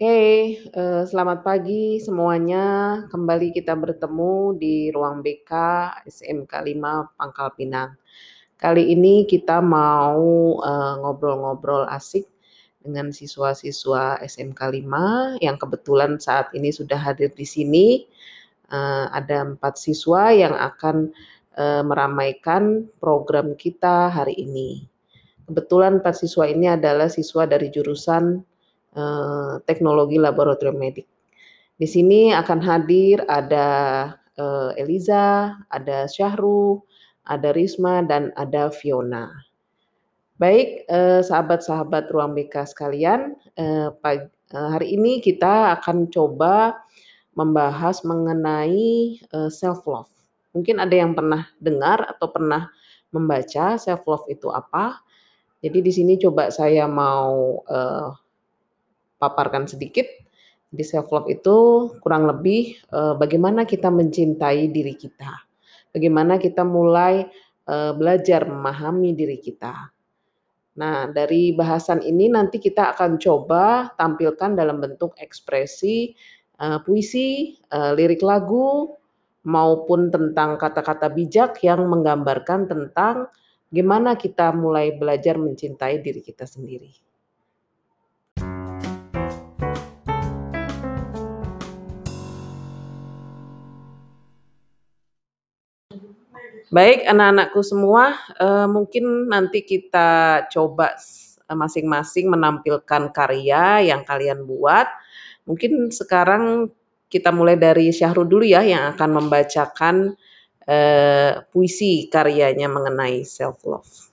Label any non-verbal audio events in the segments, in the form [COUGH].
Oke, eee, selamat pagi semuanya. Kembali kita bertemu di ruang BK SMK 5 Pangkal Pinang. Kali ini kita mau, eee, ngobrol-ngobrol asik dengan siswa-siswa SMK 5 yang kebetulan saat ini sudah hadir di sini. Eee, ada 4 siswa yang akan, eee, meramaikan program kita hari ini. Kebetulan 4 siswa ini adalah siswa dari jurusan eee, teknologi laboratorium medik. Di sini akan hadir ada, eee, Eliza, ada Syahru, ada Risma, dan ada Fiona. Baik, eee, sahabat-sahabat ruang BK sekalian, eee, pag eee, hari ini kita akan coba membahas mengenai, eee, self love. Mungkin ada yang pernah dengar atau pernah membaca self love itu apa. Jadi di sini coba saya mau, eee paparkan sedikit. Di self love itu kurang lebih, eee, bagaimana kita mencintai diri kita. Bagaimana kita mulai, eee, belajar memahami diri kita. Nah, dari bahasan ini nanti kita akan coba tampilkan dalam bentuk ekspresi, eee, puisi, eee, lirik lagu, maupun tentang kata-kata bijak yang menggambarkan tentang gimana kita mulai belajar mencintai diri kita sendiri. Baik, anak-anakku semua, eee, mungkin nanti kita coba masing-masing menampilkan karya yang kalian buat. Mungkin sekarang kita mulai dari Syahrul dulu ya yang akan membacakan, eee, puisi karyanya mengenai self love.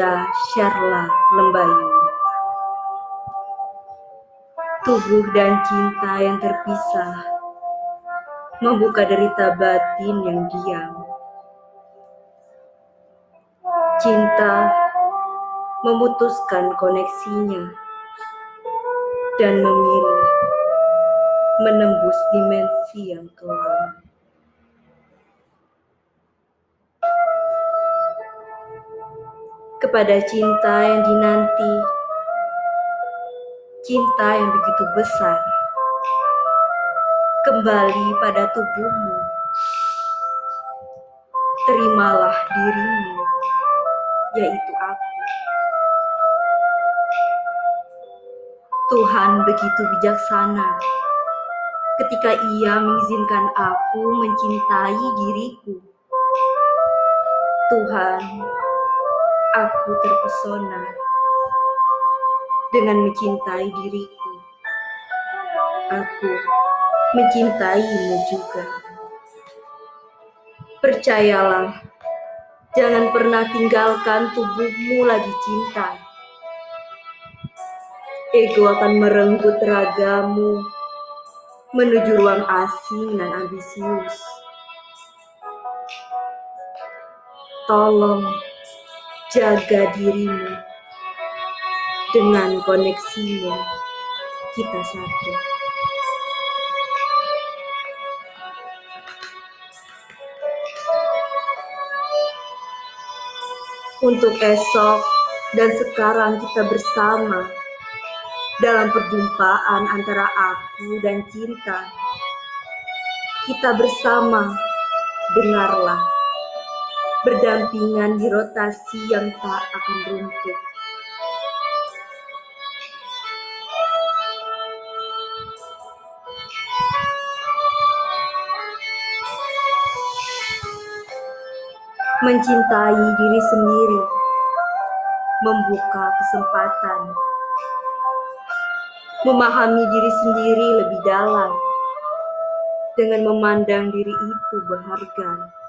Karya Sharla Lembayu. Tubuh dan cinta yang terpisah membuka derita batin yang diam. Cinta memutuskan koneksinya dan memilih menembus dimensi yang kelam. Kepada cinta yang dinanti, cinta yang begitu besar, kembali pada tubuhmu. Terimalah dirimu, yaitu aku. Tuhan begitu bijaksana ketika Ia mengizinkan aku mencintai diriku. Tuhan aku terpesona dengan mencintai diriku. Aku mencintaimu juga. Percayalah, jangan pernah tinggalkan tubuhmu lagi cinta. Ego akan merenggut ragamu menuju ruang asing dan ambisius. Tolong jaga dirimu dengan koneksinya kita satu. Untuk esok dan sekarang kita bersama dalam perjumpaan antara aku dan cinta. Kita bersama, dengarlah berdampingan di rotasi yang tak akan runtuh. Mencintai diri sendiri, membuka kesempatan, memahami diri sendiri lebih dalam, dengan memandang diri itu berharga.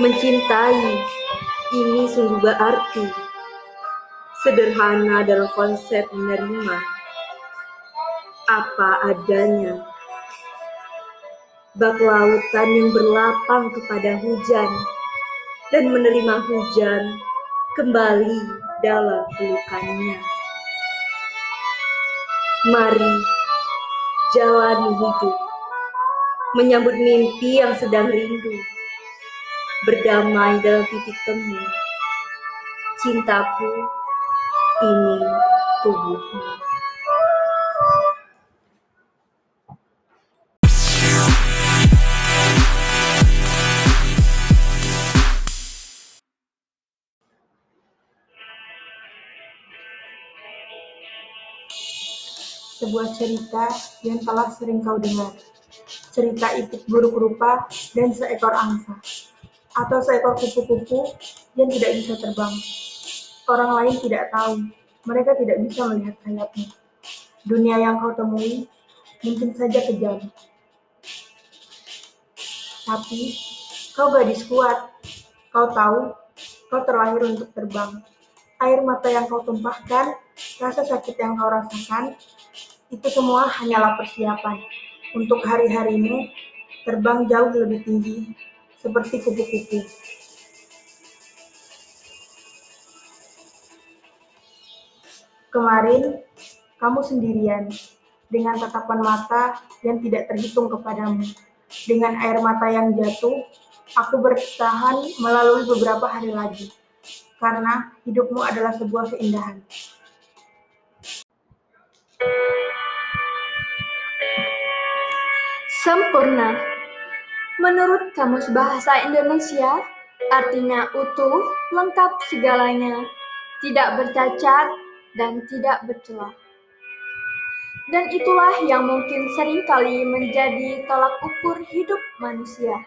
Mencintai ini sungguh berarti, sederhana dalam konsep menerima. Apa adanya, bak lautan yang berlapang kepada hujan, dan menerima hujan kembali dalam pelukannya. Mari jalani hidup, menyambut mimpi yang sedang rindu, berdamai dalam titik temu. Cintaku, ini tubuhmu. sebuah cerita yang telah sering kau dengar. Cerita itik buruk rupa dan seekor angsa, atau seekor kupu-kupu yang tidak bisa terbang. Orang lain tidak tahu, mereka tidak bisa melihat sayapnya. Dunia yang kau temui mungkin saja kejam. Tapi kau gadis kuat, kau tahu kau terlahir untuk terbang. Air mata yang kau tumpahkan, rasa sakit yang kau rasakan, itu semua hanyalah persiapan untuk hari-harimu terbang jauh lebih tinggi seperti kupu-kupu. Kemarin, kamu sendirian, dengan tatapan mata yang tidak terhitung kepadamu. Dengan air mata yang jatuh, aku bertahan melalui beberapa hari lagi, karena hidupmu adalah sebuah keindahan. Sempurna. Menurut Kamus Bahasa Indonesia, artinya utuh, lengkap segalanya, tidak bercacat, dan tidak bercelah. Dan itulah yang mungkin sering kali menjadi tolak ukur hidup manusia.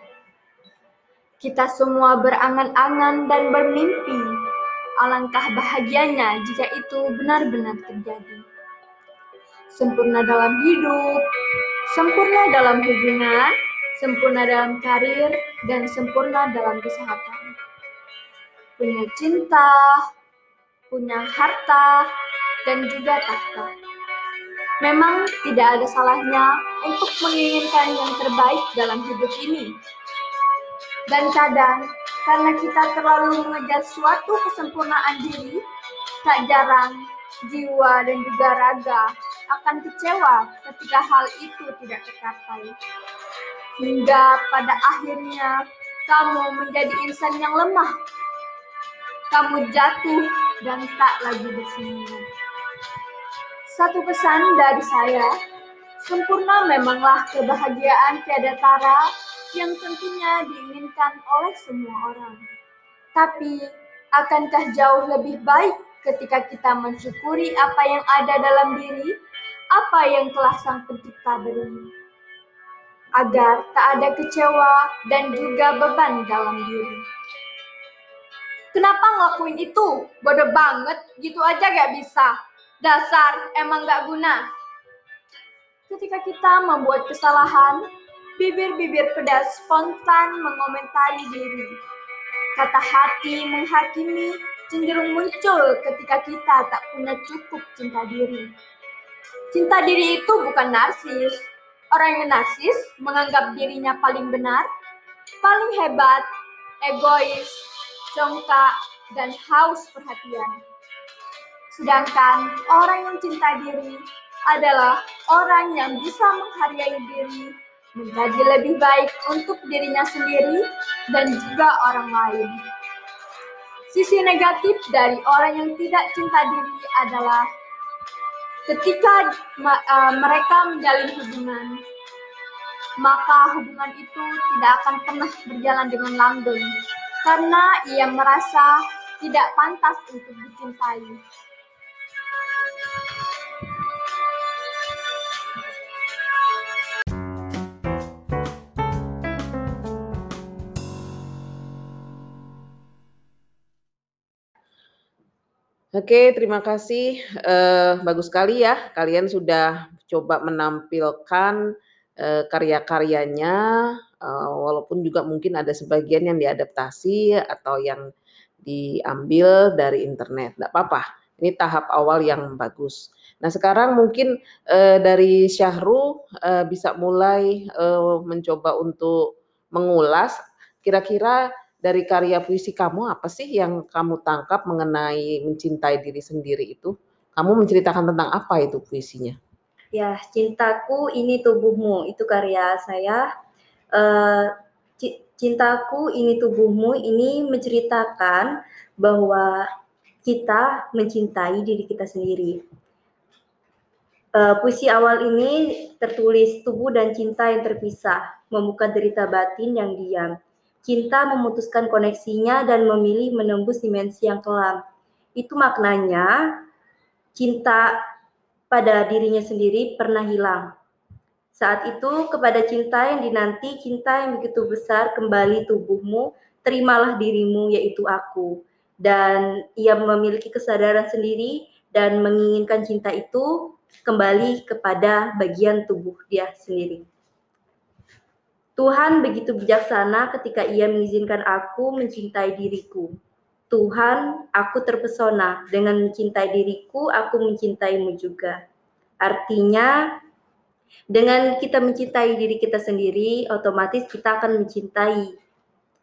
Kita semua berangan-angan dan bermimpi. Alangkah bahagianya jika itu benar-benar terjadi. Sempurna dalam hidup, sempurna dalam hubungan, sempurna dalam karir, dan sempurna dalam kesehatan. Punya cinta, punya harta, dan juga tahta. Memang tidak ada salahnya untuk menginginkan yang terbaik dalam hidup ini. Dan kadang, karena kita terlalu mengejar suatu kesempurnaan diri, tak jarang jiwa dan juga raga akan kecewa ketika hal itu tidak tercapai. Hingga pada akhirnya kamu menjadi insan yang lemah. Kamu jatuh dan tak lagi bersemangat. Satu pesan dari saya, sempurna memanglah kebahagiaan tiada tara yang tentunya diinginkan oleh semua orang. Tapi, akankah jauh lebih baik ketika kita mensyukuri apa yang ada dalam diri apa yang telah Sang Pencipta beri, agar tak ada kecewa dan juga beban dalam diri. Kenapa ngelakuin itu? Bodoh banget, gitu aja gak bisa. Dasar, emang gak guna. Ketika kita membuat kesalahan, bibir-bibir pedas spontan mengomentari diri. Kata hati menghakimi cenderung muncul ketika kita tak punya cukup cinta diri. Cinta diri itu bukan narsis. Orang yang narsis menganggap dirinya paling benar, paling hebat, egois, congkak, dan haus perhatian. Sedangkan orang yang cinta diri adalah orang yang bisa menghargai diri menjadi lebih baik untuk dirinya sendiri dan juga orang lain. Sisi negatif dari orang yang tidak cinta diri adalah ketika uh, mereka menjalin hubungan, maka hubungan itu tidak akan pernah berjalan dengan langgeng karena ia merasa tidak pantas untuk dicintai. Oke, terima kasih. Uh, bagus sekali ya, kalian sudah coba menampilkan uh, karya-karyanya, uh, walaupun juga mungkin ada sebagian yang diadaptasi atau yang diambil dari internet. Tidak apa-apa, ini tahap awal yang bagus. Nah, sekarang mungkin uh, dari Syahrul uh, bisa mulai uh, mencoba untuk mengulas kira-kira dari karya puisi kamu apa sih yang kamu tangkap mengenai mencintai diri sendiri itu? Kamu menceritakan tentang apa itu puisinya? Ya, cintaku ini tubuhmu itu karya saya. Uh, cintaku ini tubuhmu ini menceritakan bahwa kita mencintai diri kita sendiri. Uh, puisi awal ini tertulis tubuh dan cinta yang terpisah, membuka derita batin yang diam. Cinta memutuskan koneksinya dan memilih menembus dimensi yang kelam. Itu maknanya cinta pada dirinya sendiri pernah hilang. Saat itu kepada cinta yang dinanti, cinta yang begitu besar kembali tubuhmu, terimalah dirimu yaitu aku. Dan ia memiliki kesadaran sendiri dan menginginkan cinta itu kembali kepada bagian tubuh dia sendiri. Tuhan begitu bijaksana ketika Ia mengizinkan aku mencintai diriku. Tuhan, aku terpesona dengan mencintai diriku, aku mencintaimu juga. Artinya, dengan kita mencintai diri kita sendiri, otomatis kita akan mencintai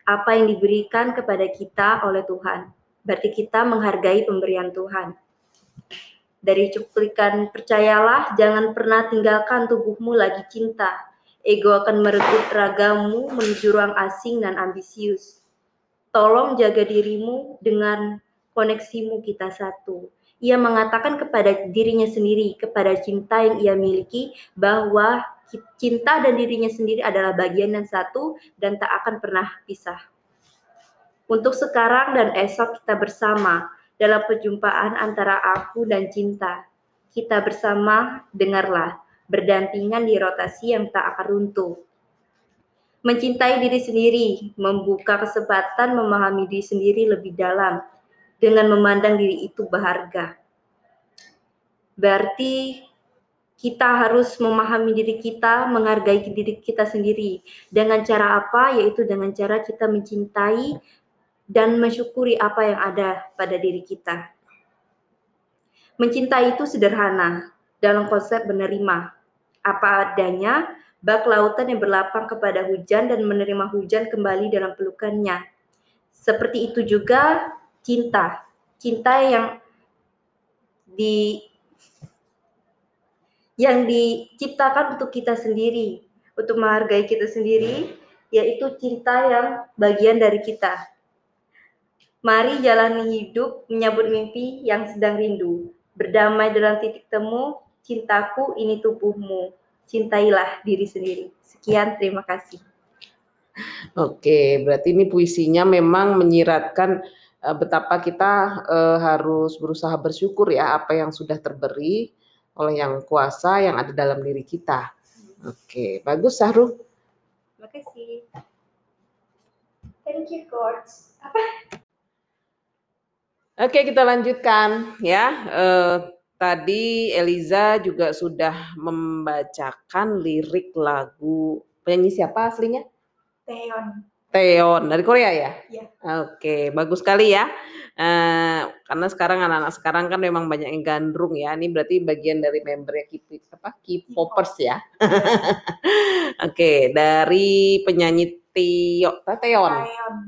apa yang diberikan kepada kita oleh Tuhan. Berarti kita menghargai pemberian Tuhan. Dari cuplikan percayalah, jangan pernah tinggalkan tubuhmu lagi cinta. Ego akan merebut ragamu menuju ruang asing dan ambisius. Tolong jaga dirimu dengan koneksimu kita satu. Ia mengatakan kepada dirinya sendiri, kepada cinta yang ia miliki, bahwa cinta dan dirinya sendiri adalah bagian yang satu dan tak akan pernah pisah. Untuk sekarang dan esok kita bersama, dalam perjumpaan antara aku dan cinta. Kita bersama, dengarlah, berdampingan di rotasi yang tak akan runtuh. Mencintai diri sendiri, membuka kesempatan memahami diri sendiri lebih dalam, dengan memandang diri itu berharga. Berarti kita harus memahami diri kita, menghargai diri kita sendiri. Dengan cara apa? Yaitu dengan cara kita mencintai dan mensyukuri apa yang ada pada diri kita. Mencintai itu sederhana dalam konsep menerima apa adanya, bak lautan yang berlapang kepada hujan dan menerima hujan kembali dalam pelukannya. Seperti itu juga cinta. Cinta yang di yang diciptakan untuk kita sendiri, untuk menghargai kita sendiri, yaitu cinta yang bagian dari kita. Mari jalani hidup menyambut mimpi yang sedang rindu. Berdamai dalam titik temu, cintaku ini tubuhmu. Cintailah diri sendiri. Sekian, terima kasih. Oke, berarti ini puisinya memang menyiratkan uh, betapa kita uh, harus berusaha bersyukur ya apa yang sudah terberi oleh yang kuasa yang ada dalam diri kita. Oke, bagus Sahrul. Terima kasih. Thank you, Coach. Apa? Oke, kita lanjutkan ya. Eh, tadi Eliza juga sudah membacakan lirik lagu penyanyi siapa aslinya? Teon. Teon dari Korea ya? Iya. Oke, bagus sekali ya. Eh, karena sekarang anak-anak sekarang kan memang banyak yang gandrung ya. Ini berarti bagian dari membernya K-popers ya. [LAUGHS] Oke, dari penyanyi Tio, Teon.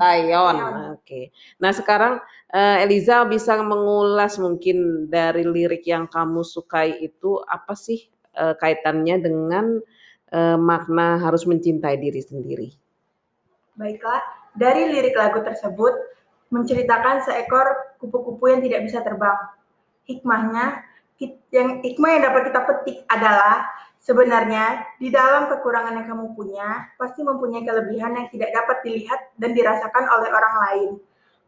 Taeyon. Oke. Nah, sekarang uh, Eliza bisa mengulas mungkin dari lirik yang kamu sukai itu apa sih uh, kaitannya dengan uh, makna harus mencintai diri sendiri? Baiklah, dari lirik lagu tersebut menceritakan seekor kupu-kupu yang tidak bisa terbang. Hikmahnya, yang hikmah yang dapat kita petik adalah sebenarnya di dalam kekurangan yang kamu punya pasti mempunyai kelebihan yang tidak dapat dilihat dan dirasakan oleh orang lain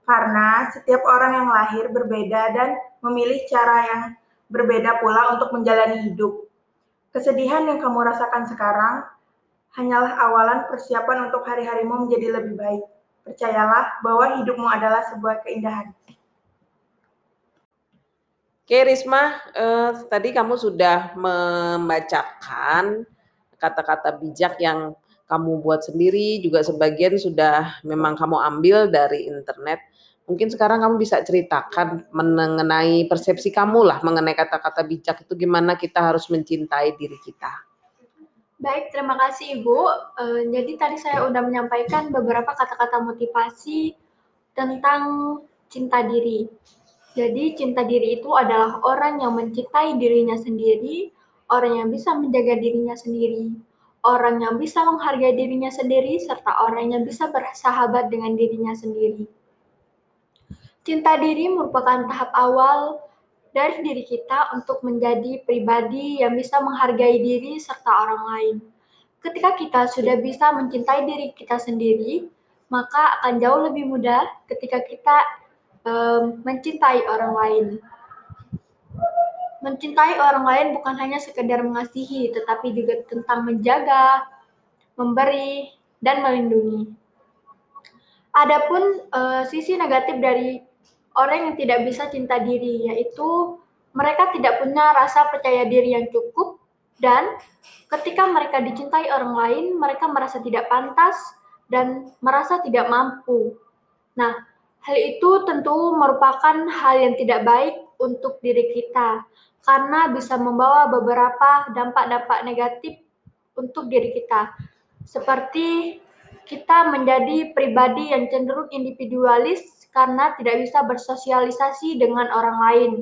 karena setiap orang yang lahir berbeda dan memilih cara yang berbeda pula untuk menjalani hidup. Kesedihan yang kamu rasakan sekarang hanyalah awalan persiapan untuk hari-harimu menjadi lebih baik. Percayalah bahwa hidupmu adalah sebuah keindahan. Oke Risma, eh, tadi kamu sudah membacakan kata-kata bijak yang kamu buat sendiri, juga sebagian sudah memang kamu ambil dari internet. Mungkin sekarang kamu bisa ceritakan mengenai persepsi kamu lah mengenai kata-kata bijak itu gimana kita harus mencintai diri kita. Baik, terima kasih Ibu. Uh, jadi tadi saya sudah menyampaikan beberapa kata-kata motivasi tentang cinta diri. Jadi cinta diri itu adalah orang yang mencintai dirinya sendiri, orang yang bisa menjaga dirinya sendiri, orang yang bisa menghargai dirinya sendiri, serta orang yang bisa bersahabat dengan dirinya sendiri. Cinta diri merupakan tahap awal dari diri kita untuk menjadi pribadi yang bisa menghargai diri serta orang lain. Ketika kita sudah bisa mencintai diri kita sendiri, maka akan jauh lebih mudah ketika kita um, mencintai orang lain. Mencintai orang lain bukan hanya sekedar mengasihi, tetapi juga tentang menjaga, memberi, dan melindungi. Adapun uh, sisi negatif dari orang yang tidak bisa cinta diri, yaitu mereka tidak punya rasa percaya diri yang cukup dan ketika mereka dicintai orang lain, mereka merasa tidak pantas dan merasa tidak mampu. Nah, hal itu tentu merupakan hal yang tidak baik untuk diri kita karena bisa membawa beberapa dampak-dampak negatif untuk diri kita. Seperti kita menjadi pribadi yang cenderung individualis karena tidak bisa bersosialisasi dengan orang lain.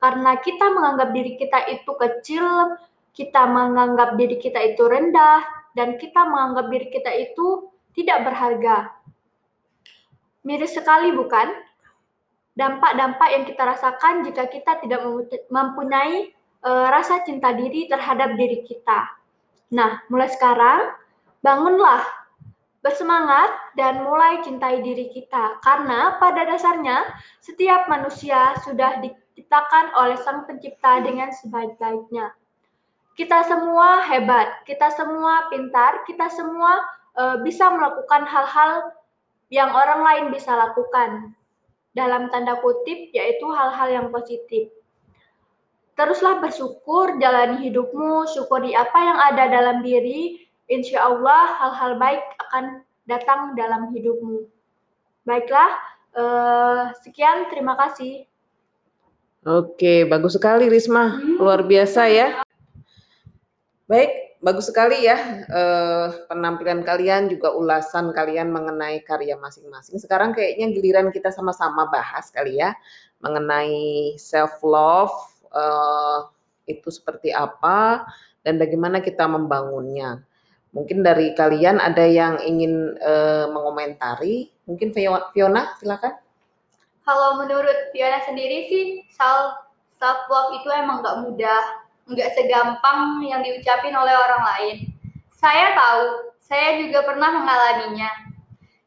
Karena kita menganggap diri kita itu kecil, kita menganggap diri kita itu rendah, dan kita menganggap diri kita itu tidak berharga. Miris sekali bukan? Dampak-dampak yang kita rasakan jika kita tidak mempunyai e, rasa cinta diri terhadap diri kita. Nah, mulai sekarang, bangunlah bersemangat dan mulai cintai diri kita karena pada dasarnya setiap manusia sudah diciptakan oleh Sang Pencipta dengan sebaik-baiknya. Kita semua hebat, kita semua pintar, kita semua uh, bisa melakukan hal-hal yang orang lain bisa lakukan. Dalam tanda kutip yaitu hal-hal yang positif. Teruslah bersyukur, jalani hidupmu, syukuri apa yang ada dalam diri, insya Allah hal-hal baik akan datang dalam hidupmu. Baiklah, uh, sekian, terima kasih. Oke, bagus sekali Risma, hmm. luar biasa ya. Baik, bagus sekali ya uh, penampilan kalian juga ulasan kalian mengenai karya masing-masing. Sekarang kayaknya giliran kita sama-sama bahas kali ya mengenai self love eh, itu seperti apa dan bagaimana kita membangunnya. Mungkin dari kalian ada yang ingin uh, mengomentari? Mungkin Fiona, silakan. Kalau menurut Fiona sendiri sih, self self love itu emang nggak mudah, nggak segampang yang diucapin oleh orang lain. Saya tahu, saya juga pernah mengalaminya.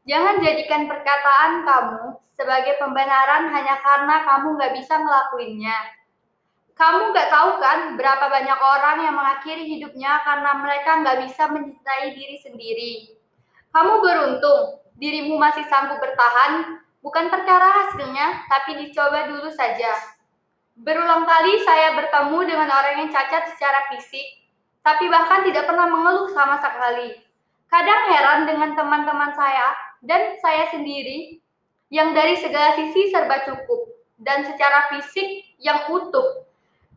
Jangan jadikan perkataan kamu sebagai pembenaran hanya karena kamu nggak bisa ngelakuinnya kamu nggak tahu kan berapa banyak orang yang mengakhiri hidupnya karena mereka nggak bisa mencintai diri sendiri. Kamu beruntung, dirimu masih sanggup bertahan, bukan perkara hasilnya, tapi dicoba dulu saja. Berulang kali saya bertemu dengan orang yang cacat secara fisik, tapi bahkan tidak pernah mengeluh sama sekali. Kadang heran dengan teman-teman saya dan saya sendiri yang dari segala sisi serba cukup dan secara fisik yang utuh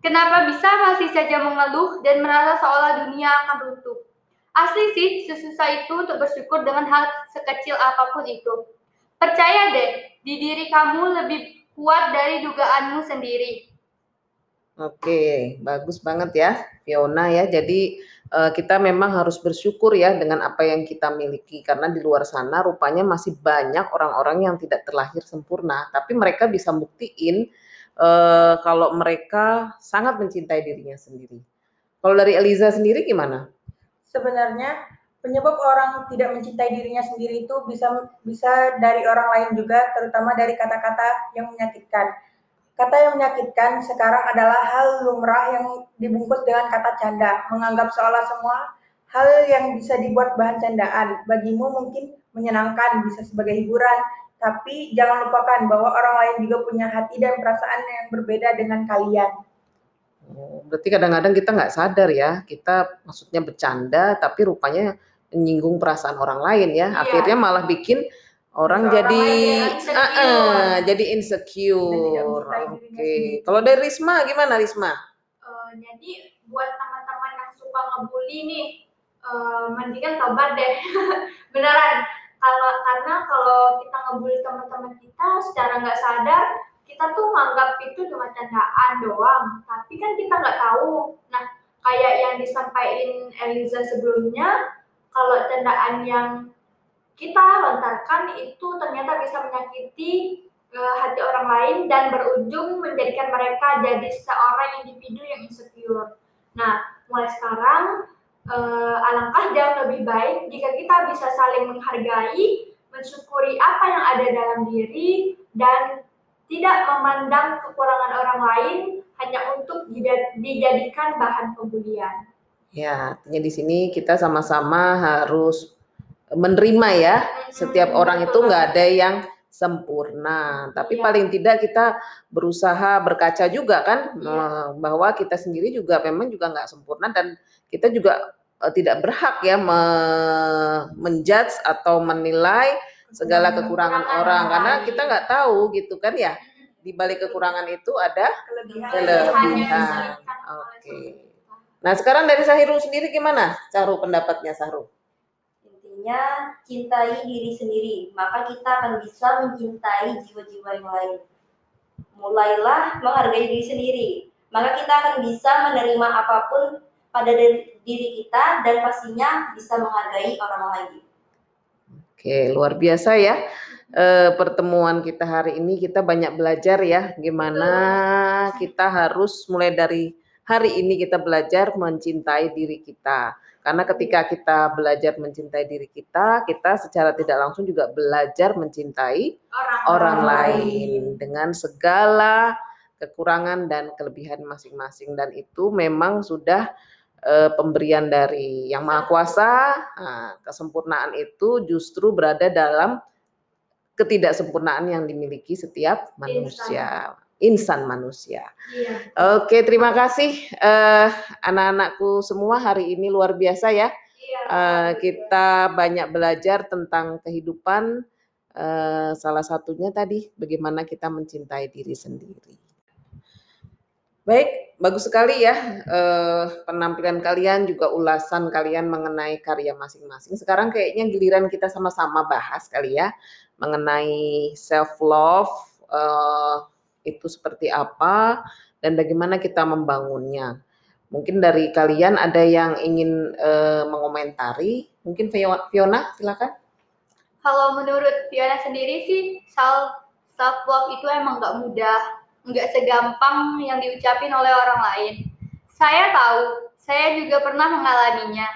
Kenapa bisa masih saja mengeluh dan merasa seolah dunia akan runtuh? Asli sih, sesusah itu untuk bersyukur dengan hal sekecil apa pun itu. Percaya deh, di diri kamu lebih kuat dari dugaanmu sendiri. Oke, bagus banget ya, Fiona ya. Jadi eh, kita memang harus bersyukur ya dengan apa yang kita miliki karena di luar sana rupanya masih banyak orang-orang yang tidak terlahir sempurna, tapi mereka bisa buktiin uh, kalau mereka sangat mencintai dirinya sendiri. Kalau dari Eliza sendiri gimana? Sebenarnya penyebab orang tidak mencintai dirinya sendiri itu bisa bisa dari orang lain juga, terutama dari kata-kata yang menyakitkan. Kata yang menyakitkan sekarang adalah hal lumrah yang dibungkus dengan kata canda, menganggap seolah semua hal yang bisa dibuat bahan candaan bagimu mungkin menyenangkan, bisa sebagai hiburan, tapi jangan lupakan bahwa orang lain juga punya hati dan perasaan yang berbeda dengan kalian. Oh, berarti kadang-kadang kita nggak sadar ya, kita maksudnya bercanda, tapi rupanya menyinggung perasaan orang lain ya. Iya. Akhirnya malah bikin orang Seorang jadi insecure. Ah, ah, jadi insecure. Oke. sendiri. Kalau dari Risma gimana Risma? Eh, jadi buat teman-teman yang suka ngebully nih, eh, mendingan tobat deh. [LAUGHS] Beneran. Kalau karena kalau kita ngebully teman-teman kita secara nggak sadar, kita tuh nganggap itu cuma candaan doang. Tapi kan kita nggak tahu. Nah, kayak yang disampaikan Eliza sebelumnya, kalau candaan yang kita lontarkan itu ternyata bisa menyakiti eh, hati orang lain dan berujung menjadikan mereka jadi seorang individu yang insecure. Nah, mulai sekarang eh, alangkah jauh lebih baik jika kita bisa saling menghargai, mensyukuri apa yang ada dalam diri dan tidak memandang kekurangan orang lain hanya untuk dija- dijadikan bahan pembulian. Ya, artinya di sini kita sama-sama harus menerima ya. Setiap orang itu nggak ada yang sempurna, tapi Iya. paling tidak kita berusaha berkaca juga kan eh, bahwa kita sendiri juga memang juga nggak sempurna dan kita juga eh, tidak berhak ya me- menjudge atau menilai segala kekurangan orang karena kita nggak tahu gitu kan ya di balik kekurangan itu ada Kelebihan. Kelebihan. Oke. Nah sekarang dari Sahirul sendiri gimana? Caru pendapatnya Sahru? Intinya cintai diri sendiri, maka kita akan bisa mencintai jiwa-jiwa yang lain. Mulailah menghargai diri sendiri, maka kita akan bisa menerima apa pun pada diri kita dan pastinya bisa menghargai orang lain. Oke, luar biasa ya. Eh, pertemuan kita hari ini kita banyak belajar ya gimana kita harus mulai dari hari ini kita belajar mencintai diri kita. Karena ketika kita belajar mencintai diri kita, kita secara tidak langsung juga belajar mencintai Orang, orang lain. dengan segala kekurangan dan kelebihan masing-masing. Dan itu memang sudah eh, pemberian dari yang maha kuasa. Nah, kesempurnaan itu justru berada dalam ketidaksempurnaan yang dimiliki setiap manusia insan manusia Iya. oke terima kasih eh, anak-anakku semua hari ini luar biasa ya Iya. Eh, kita banyak belajar tentang kehidupan eh, salah satunya tadi bagaimana kita mencintai diri sendiri. Baik, bagus sekali ya eh, penampilan kalian juga ulasan kalian mengenai karya masing-masing. Sekarang kayaknya giliran kita sama-sama bahas kali ya mengenai self love itu seperti apa dan bagaimana kita membangunnya. Mungkin dari kalian ada yang ingin eh, mengomentari. Mungkin Fio- Fiona, silakan. Kalau menurut Fiona sendiri sih self self love itu emang nggak mudah, nggak segampang yang diucapin oleh orang lain. Saya tahu, saya juga pernah mengalaminya.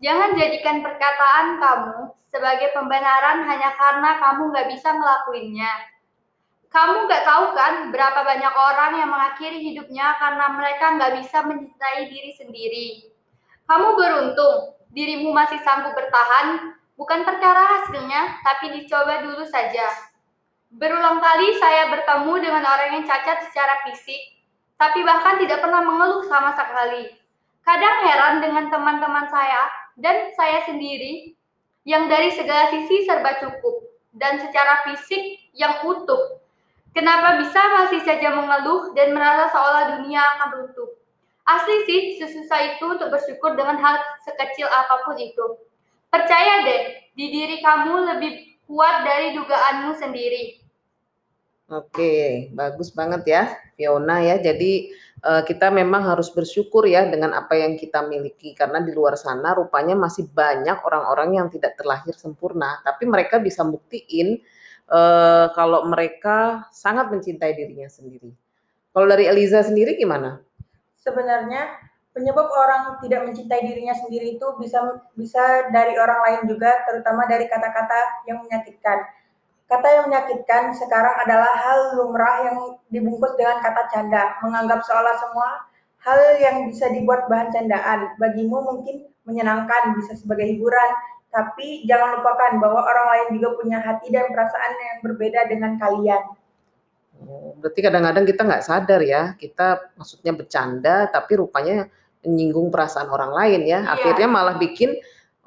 Jangan jadikan perkataan kamu sebagai pembenaran hanya karena kamu nggak bisa ngelakuinnya. Kamu nggak tahu kan berapa banyak orang yang mengakhiri hidupnya karena mereka nggak bisa mencintai diri sendiri. Kamu beruntung, dirimu masih sanggup bertahan, bukan perkara hasilnya, tapi dicoba dulu saja. Berulang kali saya bertemu dengan orang yang cacat secara fisik, tapi bahkan tidak pernah mengeluh sama sekali. Kadang heran dengan teman-teman saya dan saya sendiri yang dari segala sisi serba cukup dan secara fisik yang utuh. Kenapa bisa masih saja mengeluh dan merasa seolah dunia akan runtuh? Asli sih, sesusah itu untuk bersyukur dengan hal sekecil apa pun itu. Percaya deh, di diri kamu lebih kuat dari dugaanmu sendiri. Oke, bagus banget ya, Fiona ya. Jadi eh, kita memang harus bersyukur ya dengan apa yang kita miliki karena di luar sana rupanya masih banyak orang-orang yang tidak terlahir sempurna, tapi mereka bisa buktiin eh, kalau mereka sangat mencintai dirinya sendiri. Kalau dari Eliza sendiri gimana? Sebenarnya penyebab orang tidak mencintai dirinya sendiri itu bisa bisa dari orang lain juga, terutama dari kata-kata yang menyakitkan. Kata yang menyakitkan sekarang adalah hal lumrah yang dibungkus dengan kata canda, menganggap seolah semua hal yang bisa dibuat bahan candaan. Bagimu mungkin menyenangkan, bisa sebagai hiburan, tapi jangan lupakan bahwa orang lain juga punya hati dan perasaan yang berbeda dengan kalian. Oh, Berarti kadang-kadang kita nggak sadar ya, kita maksudnya bercanda, tapi rupanya menyinggung perasaan orang lain ya. Iya. Akhirnya malah bikin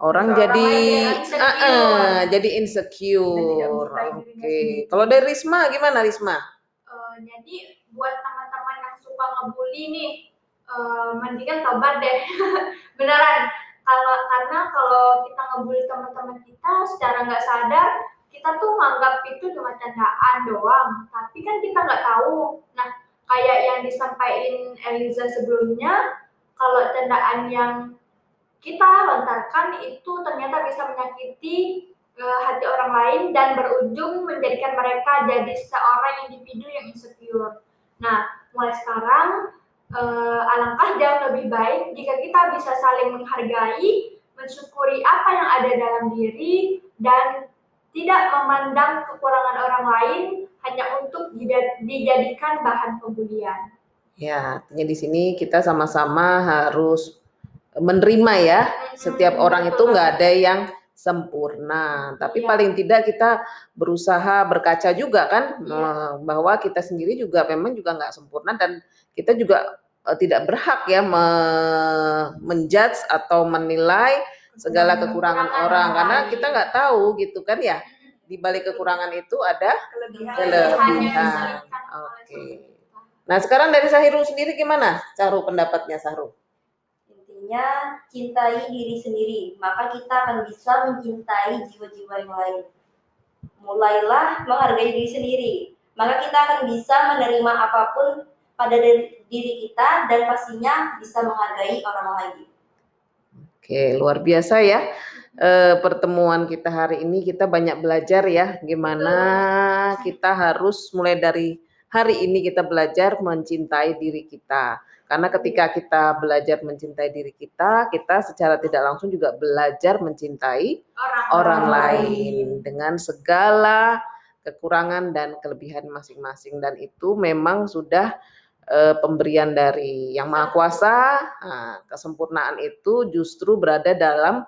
orang Seorang jadi insecure. Ah, ah, jadi insecure. Oke. sendiri. Kalau dari Risma gimana Risma? Eh, jadi buat teman-teman yang suka ngebully nih, eh, mendingan tobat deh. [LAUGHS] Beneran. Kalau karena kalau kita ngebully teman-teman kita secara nggak sadar, kita tuh nganggap itu cuma candaan doang. Tapi kan kita nggak tahu. Nah, kayak yang disampaikan Eliza sebelumnya, kalau candaan yang kita lontarkan itu ternyata bisa menyakiti eh, hati orang lain dan berujung menjadikan mereka jadi seorang individu yang insecure. Nah, mulai sekarang eh, alangkah jauh lebih baik jika kita bisa saling menghargai, mensyukuri apa yang ada dalam diri, dan tidak memandang kekurangan orang lain hanya untuk dijadikan bahan pembulian. Ya, artinya di sini kita sama-sama harus menerima ya. Setiap orang itu nggak ada yang sempurna, tapi Iya. paling tidak kita berusaha berkaca juga kan eh, bahwa kita sendiri juga memang juga nggak sempurna dan kita juga eh, tidak berhak ya me- menjudge atau menilai segala kekurangan Kekurangan orang orang karena kita nggak tahu gitu kan ya di balik kekurangan itu ada Kelebihan. Oke. kita. Nah sekarang dari Sahiru sendiri gimana? Caru pendapatnya Saru? Intinya cintai diri sendiri, maka kita akan bisa mencintai jiwa-jiwa yang lain. Mulailah menghargai diri sendiri, maka kita akan bisa menerima apa pun pada diri kita dan pastinya bisa menghargai orang lain. Oke, luar biasa ya. Eh, pertemuan kita hari ini kita banyak belajar ya gimana kita harus mulai dari hari ini kita belajar mencintai diri kita. Karena ketika kita belajar mencintai diri kita, kita secara tidak langsung juga belajar mencintai Orang, orang lain. lain dengan segala kekurangan dan kelebihan masing-masing dan itu memang sudah eh, pemberian dari Yang Maha Kuasa. Nah, kesempurnaan itu justru berada dalam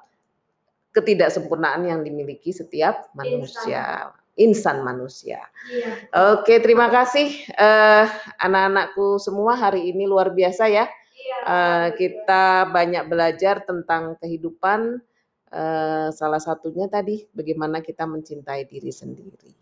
ketidaksempurnaan yang dimiliki setiap manusia, insan manusia. Iya. Oke, terima kasih eh, anak-anakku semua hari ini luar biasa ya. Iya. Eh, kita banyak belajar tentang kehidupan. eh, salah satunya tadi bagaimana kita mencintai diri sendiri.